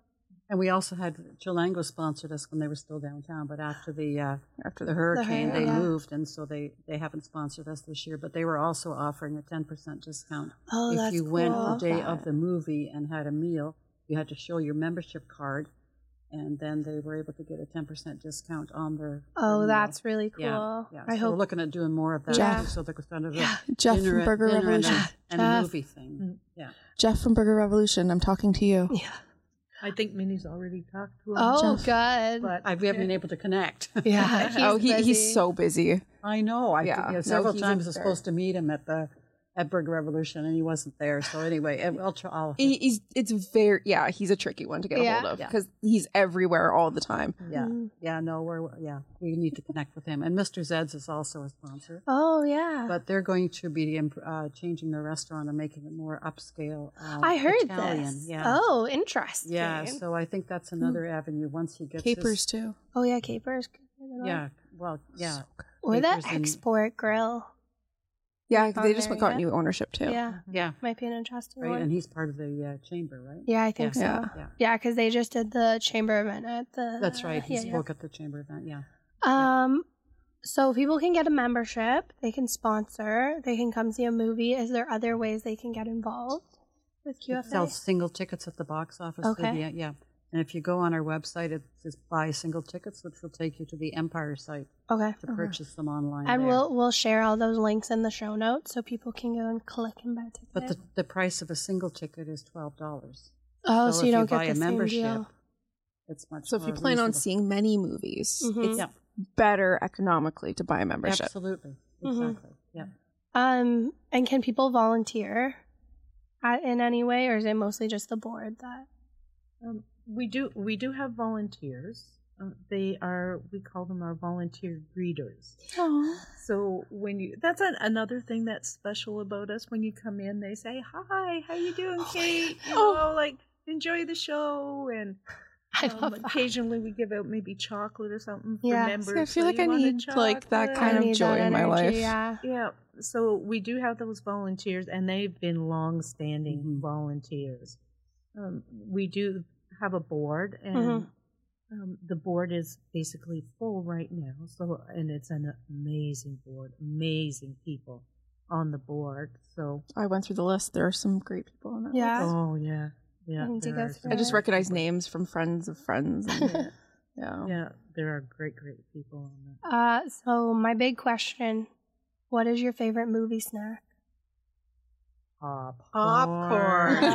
And we also had Chilango sponsored us when they were still downtown, but after the uh, After the the hurricane, they yeah. moved, and so they they haven't sponsored us this year. But they were also offering a ten percent discount Oh, if that's you went the day that. of the movie and had a meal. You had to show your membership card, and then they were able to get a ten percent discount on their. their Oh, meal. that's really cool. yeah. yeah. I so we're hope. looking at doing more of that. Jeff. too, so that was kind of Yeah. Jeff dinner, from Burger dinner and Revolution. a, and Jeff. movie thing. Mm. Yeah. Jeff from Burger Revolution. I'm talking to you. Yeah. I think Minny's already talked to him. Oh, Jeff. good. but I, we haven't been able to connect. *laughs* Yeah. *laughs* He's oh, he, busy. he's so busy. I know. I Yeah. yeah, No, several he's a times I was supposed to meet him at the at Burger Revolution, and he wasn't there. So anyway, I- I'll try. I'll, He, he's it's very yeah. He's a tricky one to get a hold of Yeah. because he's everywhere all the time. yeah, Mm. yeah. No, we're yeah. We need to connect with him. And Mr. Zed's is also a sponsor, Oh, yeah. but they're going to be imp- uh, changing their restaurant and making it more upscale. Uh, I heard Italian. this. Yeah. Oh, interesting. Yeah, so I think that's another avenue once he gets Capers his, too. Oh, yeah, capers. Yeah, well, yeah, Or the capers and- export grill. Yeah, on they just there, got yeah. new ownership too. Yeah. yeah, Might be an interesting right. one. And he's part of the uh, chamber, right? yeah, I think Yeah. so. Yeah. Yeah, Yeah, because they just did the chamber event at the. that's right. He yeah, yeah. spoke at the chamber event. Yeah. Um, so people can get a membership. They can sponsor. They can come see a movie. Is there other ways they can get involved with It QFA? sells single tickets at the box office. through Okay. the- yeah. And if you go on our website, it says buy single tickets, which will take you to the Empire site okay. to purchase them online. And there. we'll we'll share all those links in the show notes so people can go and click and buy tickets. But the, the price of a single ticket is twelve dollars. oh, so, if you don't buy get a the same membership, deal. it's much. So if you more plan on seeing many movies, Mhm. it's yeah, better economically to buy a membership. absolutely, Mhm. exactly, yeah. Um, and can people volunteer at, in any way, or is it mostly just the board that? Um, we do we do have volunteers. Uh, they are we call them our volunteer greeters. Oh, So when you that's an, another thing that's special about us. When you come in, they say hi, how you doing, Kate? oh, You Oh. know, like enjoy the show and. *laughs* Um, occasionally, we give out maybe chocolate or something for Yeah. I members. I feel like I need like that kind I of joy in my life. Yeah. Yeah, so we do have those volunteers, and they've been long-standing Mhm. volunteers. Um, we do have a board, and Mhm. um, the board is basically full right now. So, and it's an amazing board, amazing people on the board. So, I went through the list. There are some great people on that. Yeah. list. oh yeah, yeah. I need to there go are through some I just recognize names from friends of friends. And, *laughs* yeah. Yeah, there are great, great people on that. Uh, so my big question: What is your favorite movie snack? Popcorn. *laughs*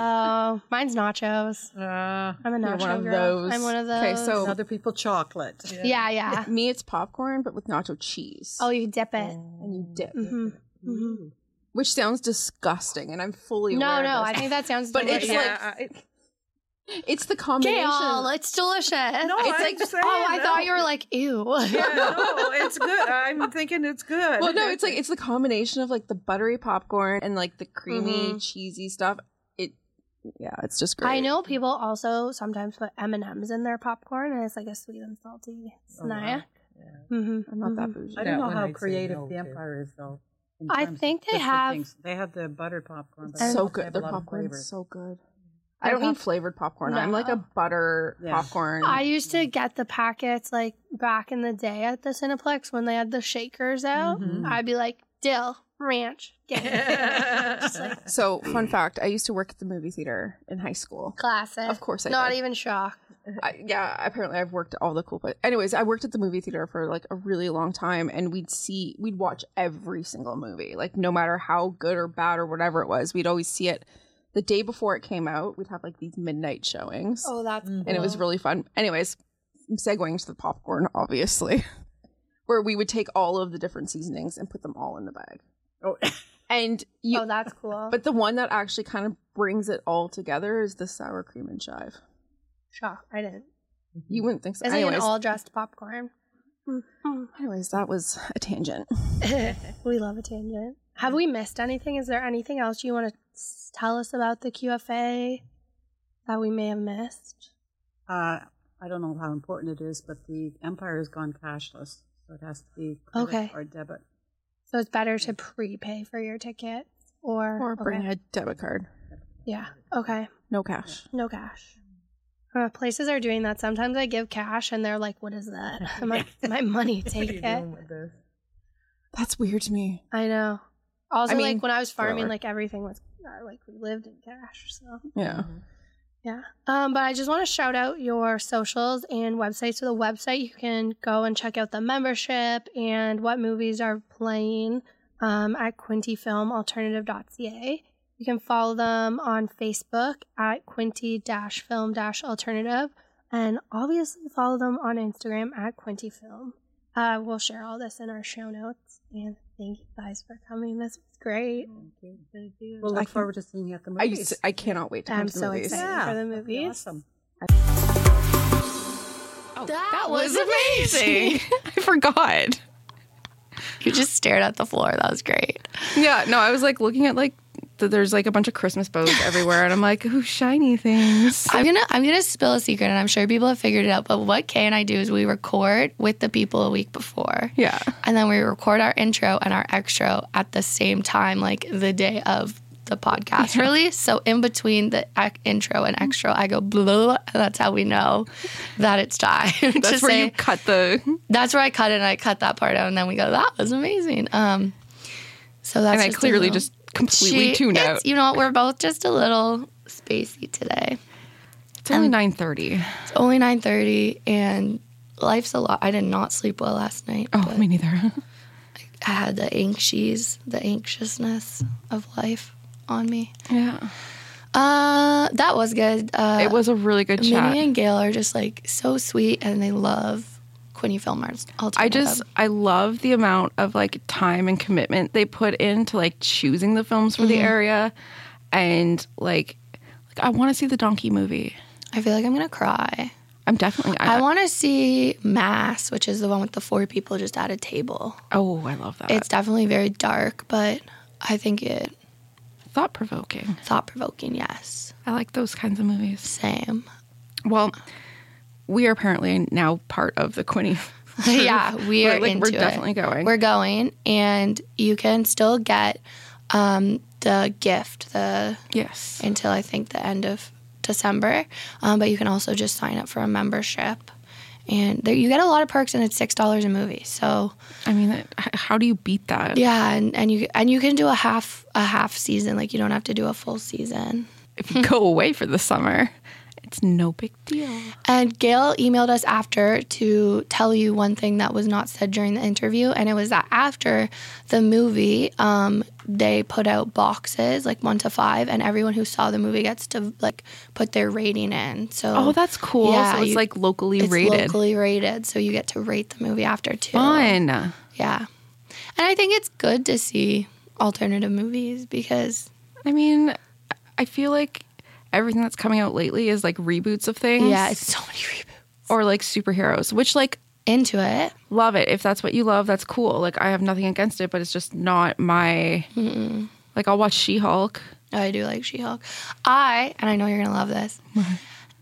Oh, mine's nachos. *laughs* Uh, I'm a nacho one of girl. those. I'm one of those. Okay, so- Other people chocolate. yeah, yeah. Me, it's popcorn, but with nacho cheese. Oh, you dip it. and you dip, hmm Ooh. which sounds disgusting, and I'm fully No, aware no, of I think that sounds. But it's delicious. like- I- it's the combination. Gayle, it's delicious. No, it's I'm like, saying, oh, I no. thought you were like, ew. yeah, no, *laughs* it's good. I'm thinking it's good. well, no, it's like it's the combination of like the buttery popcorn and like the creamy, Mhm. cheesy stuff. It yeah, it's just great. I know people also sometimes put M and M's in their popcorn, and it's like a sweet and salty Oh, wow. snack. Yeah. hmm I'm not that bougie. I don't know how I'd creative no the to. Empire is, though. I think they have- things. They have the buttered popcorn. but And- they so good. have a Their popcorn flavor. is so good. I I don't mean love- flavored popcorn. I'm like a butter Yeah. popcorn. I used to get the packets like back in the day at the Cineplex when they had the shakers out. Mhm. I'd be like dill ranch, get it. *laughs* Like so fun fact: I used to work at the movie theater in high school. classic. Of course I Not did. even shocked. I, yeah, apparently I've worked all the cool places. Anyways, I worked at the movie theater for like a really long time, and we'd see, we'd watch every single movie, like no matter how good or bad or whatever it was, we'd always see it the day before it came out. We'd have like these midnight showings, Oh, that's Mhm. and it was really fun. Anyways, I'm segueing to the popcorn, obviously, *laughs* where we would take all of the different seasonings and put them all in the bag, Oh, *laughs* and you. oh, that's cool. but the one that actually kind of brings it all together is the sour cream and chive. shock. I didn't. You wouldn't think so. Isn't anyways, it all dressed popcorn? anyways, that was a tangent. *laughs* we love a tangent. Have we missed anything? Is there anything else you want to tell us about the QFA that we may have missed? uh, I don't know how important it is, but the Empire has gone cashless, so it has to be credit Okay. or debit. So it's better to prepay for your ticket or Or bring okay. a debit card. Yeah. Okay. No cash. No cash. Uh, places are doing that. Sometimes I give cash and they're like, "What is that?" *laughs* I'm like, "My money. *laughs* What are you Take it." doing with this? That's weird to me. I know. Also, I mean, like when I was farming, whatever. like everything was like we lived in cash. So Yeah. yeah. Um, but I just want to shout out your socials and websites. So the website you can go and check out the membership and what movies are playing um, at quintefilmalternative.ca. You can follow them on Facebook at quinte-film-alternative and obviously follow them on Instagram at quintefilm. Uh, we'll share all this in our show notes. And thank you guys for coming. This was great. Thank you. Thank you. We'll I look can- forward to seeing you at the I movies. I cannot wait to come I'm to the so movies. excited for the that'd be movies. Awesome. Oh, That was amazing. *laughs* I forgot. You just stared at the floor. That was great. Yeah, no, I was like looking at like th- there's like a bunch of Christmas bows everywhere, and I'm like, ooh, shiny things. I'm gonna I'm gonna spill a secret, and I'm sure people have figured it out. But what Kay and I do is we record with the people a week before, Yeah. and then we record our intro and our extra at the same time, like the day of the podcast release. So in between the intro and extra, I go blah, and that's how we know that it's time. *laughs* That's where say- you cut the. that's where I cut it and I cut that part out and then we go, that was amazing. Um so that's And I clearly just completely She- tuned out. You know what, we're both just a little spacey today. It's only nine thirty. It's only nine thirty and life's a lot. I did not sleep well last night. Oh, me neither. *laughs* I had the anxious the anxiousness of life on me. yeah, Uh that was good. Uh it was a really good chat. Minny and Gayle are just like so sweet and they love Quinte Filmers. I just I love the amount of like time and commitment they put into like choosing the films for the mm-hmm. area, and like, like I want to see the donkey movie. I feel like I'm gonna cry. I'm definitely. I want to see Mass, which is the one with the four people just at a table. Oh, I love that. It's definitely very dark, but I think it thought provoking. thought provoking. Yes, I like those kinds of movies. same. Well, we are apparently now part of the Quinte. *laughs* yeah, we We're, are like, we're it. definitely going. We're going, and you can still get um, the gift the yes. until I think the end of December. Um, but you can also just sign up for a membership, and there, you get a lot of perks, and it's six dollars a movie. So I mean, that- how do you beat that? yeah, and, and you and you can do a half a half season. Like you don't have to do a full season. If you go away for the summer, it's no big deal. And Gayle emailed us after to tell you one thing that was not said during the interview, and it was that after the movie, um, they put out boxes like one to five, and everyone who saw the movie gets to like put their rating in. So Oh, that's cool. Yeah, so it's you- like locally it's rated. locally rated, so you get to rate the movie after too. Fun. Yeah, and I think it's good to see alternative movies because I mean, I feel like everything that's coming out lately is like reboots of things. yeah, it's so many reboots. or like superheroes, which like Into it, love it. If that's what you love, that's cool. Like I have nothing against it, but it's just not my like I'll watch She-Hulk. Oh, I do like She Hulk. I and I know you're gonna love this. *laughs*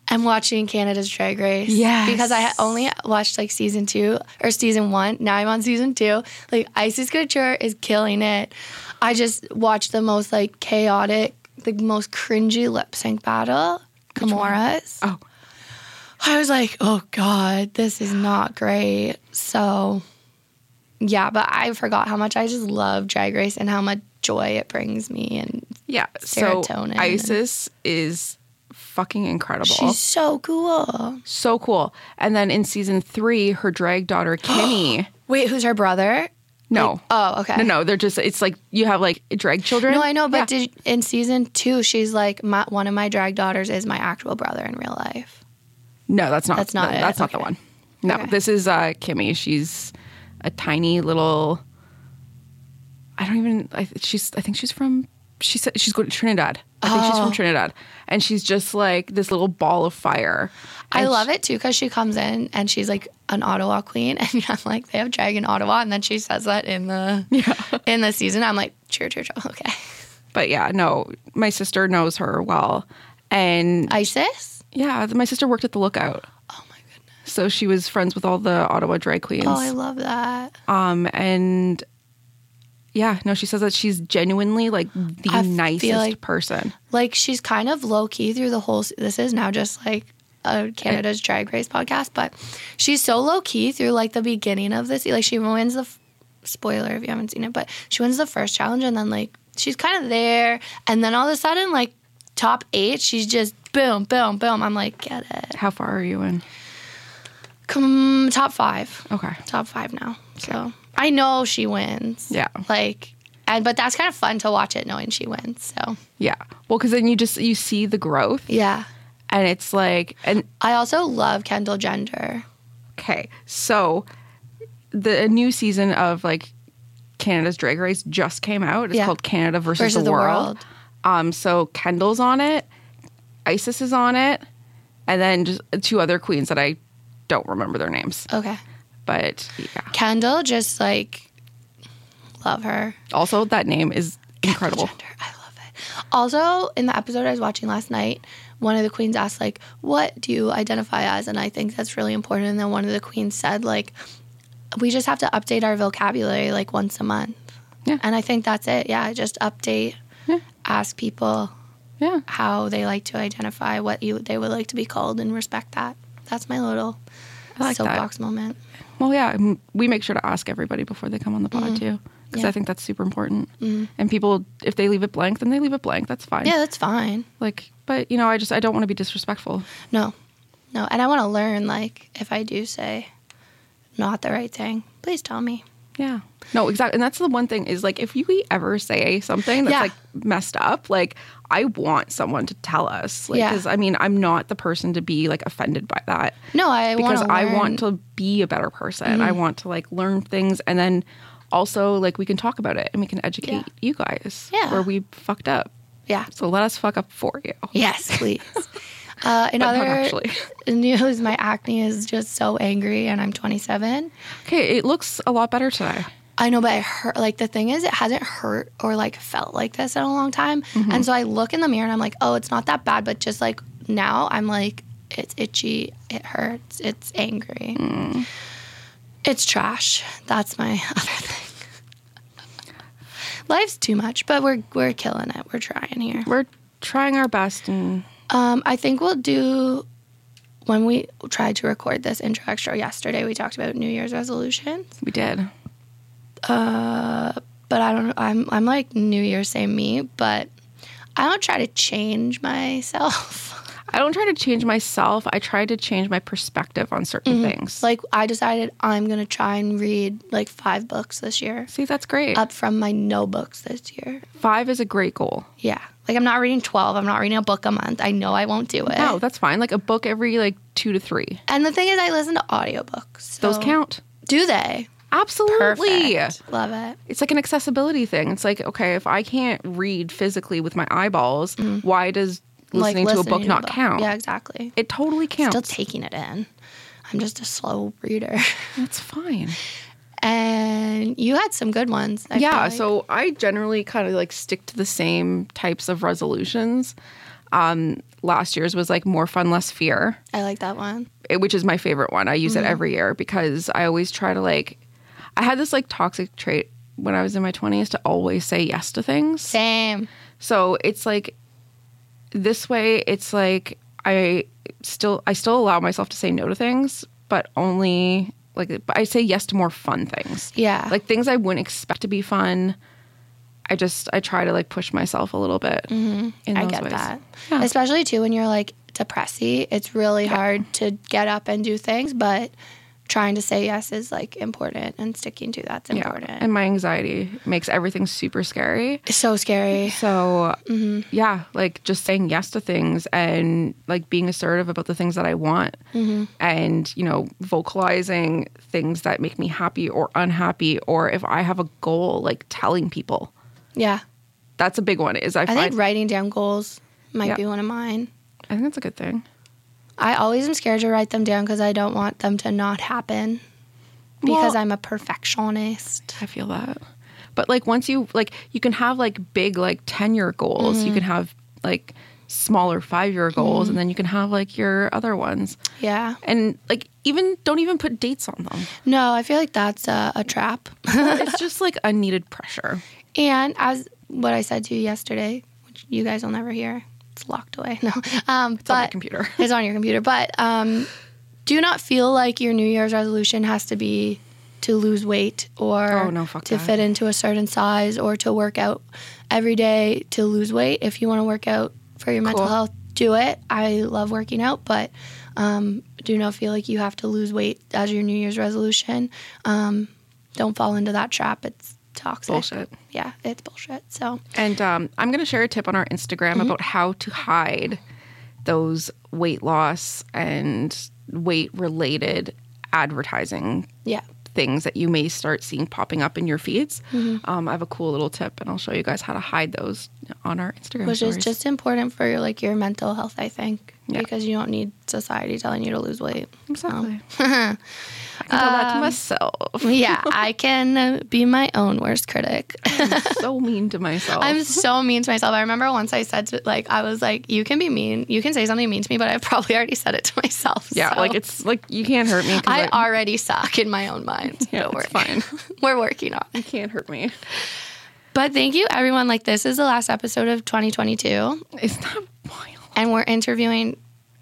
I'm watching Canada's Drag Race. Yeah. Because I only watched like season two or season one. Now I'm on season two. Like Icesis Couture is killing it. I just watched the most like chaotic, the most cringy lip sync battle. Kimora's. Oh. I was like, oh God, this is not great. So yeah, but I forgot how much I just love Drag Race and how much joy it brings me and Yeah. So Serotonin and- Icesis is fucking incredible. she's so cool. so cool. And then in season three, her drag daughter *gasps* Kimmy. Wait, who's her brother? No. Oh, okay. No, no, they're just. It's like you have like drag children. No, I know, but Yeah. did in season two, she's like, my, one of my drag daughters is my actual brother in real life. no, that's not. That's not it. That's not the one. No, Okay. this is uh Kimmy. She's a tiny little. I don't even. I, she's. I think she's from. She said she's going to Trinidad. I think she's Oh. from Trinidad, and she's just like this little ball of fire. I love it too because she comes in and she's like an Ottawa queen, *laughs* and I'm like, they have drag in Ottawa, and then she says that in the Yeah. in the season. I'm like, cheer, cheer, cheer. *laughs* Okay, But yeah, no, my sister knows her well, and Icesis. yeah, my sister worked at the Lookout. Oh my goodness. So she was friends with all the Ottawa drag queens. Oh, I love that. um, and yeah, no, she says that she's genuinely like the I nicest like- person. Like she's kind of low key through the whole. This is now just like a Canada's Drag Race podcast, but she's so low key through like the beginning of this. Like she wins the f- spoiler if you haven't seen it, but she wins the first challenge and then like she's kind of there, and then all of a sudden like top eight, she's just boom, boom, boom. I'm like, get it. How far are you in? Come top five, Okay. top five now. So I know she wins. Yeah. Like. And but that's kind of fun to watch it knowing she wins. So Yeah. Well, because then you just you see the growth, yeah, and it's like, and I also love Kendall Gender. okay, so the new season of like Canada's Drag Race just came out. It's Yeah. called Canada versus, versus the, world. Um, so Kendall's on it, Icesis is on it, and then just two other queens that I don't remember their names. Okay. But yeah, Kendall, just like love her. also that name is incredible. Gender, I love it. Also, in the episode I was watching last night, one of the queens asked like, "What do you identify as?" And I think that's really important. And then one of the queens said like, "We just have to update our vocabulary like once a month." Yeah. And I think that's it. Yeah, just update. Yeah. Ask people Yeah. how they like to identify, what you they would like to be called, and respect that. That's my little I like soapbox moment. Well, yeah, we make sure to ask everybody before they come on the pod too, because Yeah. I think that's super important. Mhm. And people, if they leave it blank, then they leave it blank. That's fine. Yeah, that's fine. Like, but you know, I just I don't want to be disrespectful. No, no. And I want to learn, like, if I do say not the right thing, please tell me. Yeah. No, exactly. And that's the one thing is like if we ever say something that's Yeah. like messed up, like I want someone to tell us. Like, Yeah. because I mean, I'm not the person to be like offended by that No, I because I want to be a better person. I mm-hmm. want to like learn things and then also like we can talk about it and we can educate Yeah. you guys Yeah. where we fucked up. Yeah. So let us fuck up for you. Yes, *laughs* please. Uh, in other actually. *laughs* news, my acne is just so angry, and I'm 27. Okay, it looks a lot better today. I know, but I hurt. Like the thing is, it hasn't hurt or like felt like this in a long time. Mm-hmm. And so I look in the mirror and I'm like, oh, it's not that bad. But just like now, I'm like, it's itchy, it hurts, it's angry, Mm. it's trash. That's my *laughs* other thing. Life's too much, but we're we're killing it. We're trying here. We're trying our best and Um, I think we'll do when we tried to record this intro extra yesterday. We talked about New Year's resolutions. we did. Uh, but I don't. I'm I'm like New Year's same me, but I don't try to change myself. *laughs* I don't try to change myself. I try to change my perspective on certain mm-hmm. things. like I decided I'm gonna try and read like five books this year, See, that's great. up from my no books this year. Five is a great goal. Yeah, like I'm not reading twelve. I'm not reading a book a month. I know I won't do it. No, that's fine. Like a book every like two to three. And the thing is, I listen to audiobooks. Those count. Do they? Absolutely. Perfect. Love it. It's like an accessibility thing. It's like, okay, if I can't read physically with my eyeballs, mm. why does listening like to a book not count? Yeah, exactly. It totally counts. Still taking it in. I'm just a slow reader. *laughs* That's fine. and you had some good ones. I yeah, like. so I generally kind of like stick to the same types of resolutions. Um, last year's was like more fun, less fear, I like that one. it- which is my favorite one. I use it every year because I always try to like. I had this like toxic trait when I was in my twenties to always say yes to things. Same. So it's like this way. It's like I still I still allow myself to say no to things, but only like I say yes to more fun things. Yeah. Like things I wouldn't expect to be fun. I just I try to like push myself a little bit. Mm-hmm. in I get ways. that. Yeah. Especially too when you're like depressy. It's really hard to get up and do things, but trying to say yes is like important and sticking to that's Yeah. important. And my anxiety makes everything super scary. it's so scary. So Mm-hmm. yeah, like just saying yes to things and like being assertive about the things that I want Mm-hmm. and, you know, vocalizing things that make me happy or unhappy or if I have a goal, like telling people. Yeah. That's a big one. Is I, I think writing down goals might Yeah. be one of mine. I think that's a good thing. I always am scared to write them down because I don't want them to not happen because Well- I'm a perfectionist. I feel that. But like once you like you can have like big like 10 year goals. Mm-hmm. You can have like smaller 5 year goals and then you can have like your other ones. Yeah. And like even don't even put dates on them. No, I feel like that's a, a trap. *laughs* it's just like unneeded pressure. and as what I said to you yesterday, which you guys will never hear, it's locked away. No, um, It's on my computer. *laughs* it's on your computer. But um, do not feel like your New Year's resolution has to be to lose weight or Oh, no, to that. fit into a certain size or to work out every day to lose weight. If you want to work out for your mental Cool. health, do it. I love working out, but um, do not feel like you have to lose weight as your New Year's resolution. Um, don't fall into that trap. It's toxic. Bullshit. Yeah, it's bullshit. So And um, I'm going to share a tip on our Instagram Mm-hmm. about how to hide those weight loss and weight related advertising yeah, things that you may start seeing popping up in your feeds. Mm-hmm. Um, I have a cool little tip, and I'll show you guys how to hide those on our Instagram. which stories. is just important for your, like your mental health, I think, Yeah. because you don't need society telling you to lose weight. exactly. *laughs* I can tell that to Um, myself. *laughs* yeah, *laughs* I can be my own worst critic. I'm so mean to myself. I'm so mean to myself. I remember once I said to, like I was like, "You can be mean, you can say something mean to me," but I've probably already said it to myself. yeah, so like it's like you can't hurt me. 'cause I already suck in my own mind. yeah, Don't worry. fine. We're working on. it. You can't hurt me. But thank you, everyone. Like this is the last episode of 2022, It's not. And we're interviewing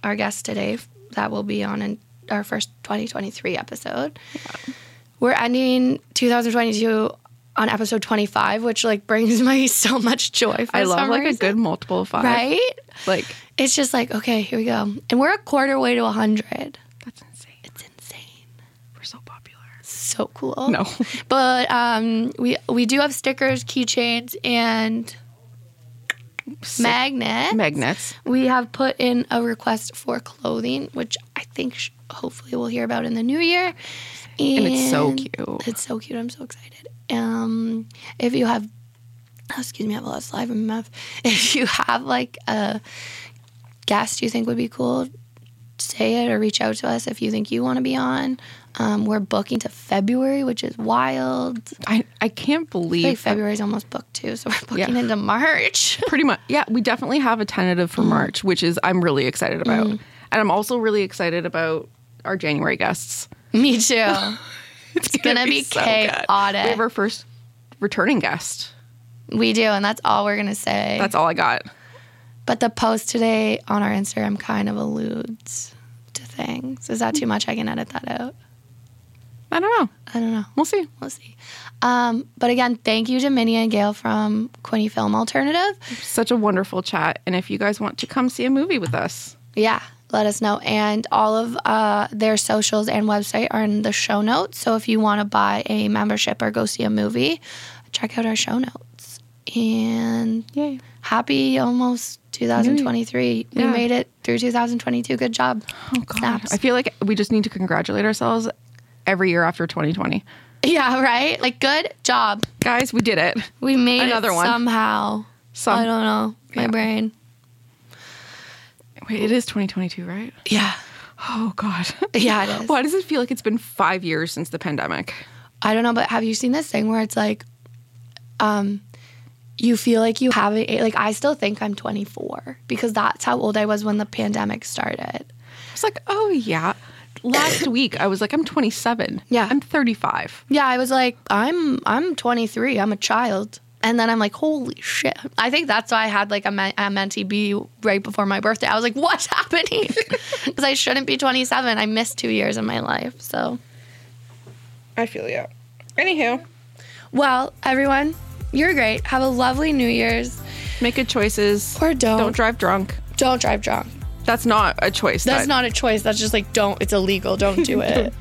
our guest today. That will be on in our first 2023 episode. We're ending 2022 on episode 25, which like brings *laughs* me so much joy. For I love like a good multiple of five. right. Like It's just like okay, here we go, and we're a quarter way to 100. that's insane. It's insane. We're so popular. So cool. No. But um, we we do have stickers, keychains, and magnets. Magnets. we have put in a request for clothing, which I think sh- hopefully we'll hear about in the new year. And it's so cute. It's so cute. I'm so excited. Um, if you have, oh, excuse me, I have a lot of saliva in my mouth. *laughs* If you have like a guest you think would be cool, say it or reach out to us if you think you want to be on. Um, we're booking to February, which is wild. I, I can't believe that- February's almost booked too, so we're Yeah. booking into March. *laughs* pretty much yeah we definitely have a tentative for mm. march which is i'm really excited mm. about and i'm also really excited about our january guests Me too. *laughs* it's gonna be chaotic. we have our first returning guest We do, and that's all we're gonna say. that's all i got but the post today on our Instagram kind of alludes to things. Is that too mm. much? I can edit that out. I don't know I don't know. we'll see We'll see. Um, but again, thank you to Minny and Gayle from Quinte Film Alternative. such a wonderful chat and if you guys want to come see a movie with us Yeah, let us know. And all of uh, their socials and website are in the show notes. So if you want to buy a membership or go see a movie, check out our show notes. And yay happy almost 2023. We made it through 2022. Good job. oh god Snaps. i feel like we just need to congratulate ourselves every year after 2020 Yeah, right? Like, good job. guys we did it We made Another it one. somehow. Some, I don't know. My Yeah. brain. wait it is 2022 right Yeah. oh god Yeah, it is. why does it feel like it's been five years since the pandemic I don't know, but have you seen this thing where it's like, um, you feel like you have it? Like I still think I'm 24 because that's how old I was when the pandemic started. It's like, oh yeah. Last week I was like, I'm 27. Yeah. I'm 35. Yeah, I was like, I'm I'm 23. I'm a child. And then I'm like, holy shit. I think that's why I had like a, me- a mentee be right before my birthday. I was like, what's *laughs* happening? *laughs* Because I shouldn't be 27. I missed two years of my life. So, I feel you. Anywho, well, everyone, you're great. Have a lovely New Year's. make good choices. Or don't. Don't drive drunk. Don't drive drunk. That's not a choice. That's that- not a choice. That's just like, don't. It's illegal. Don't do *laughs* it.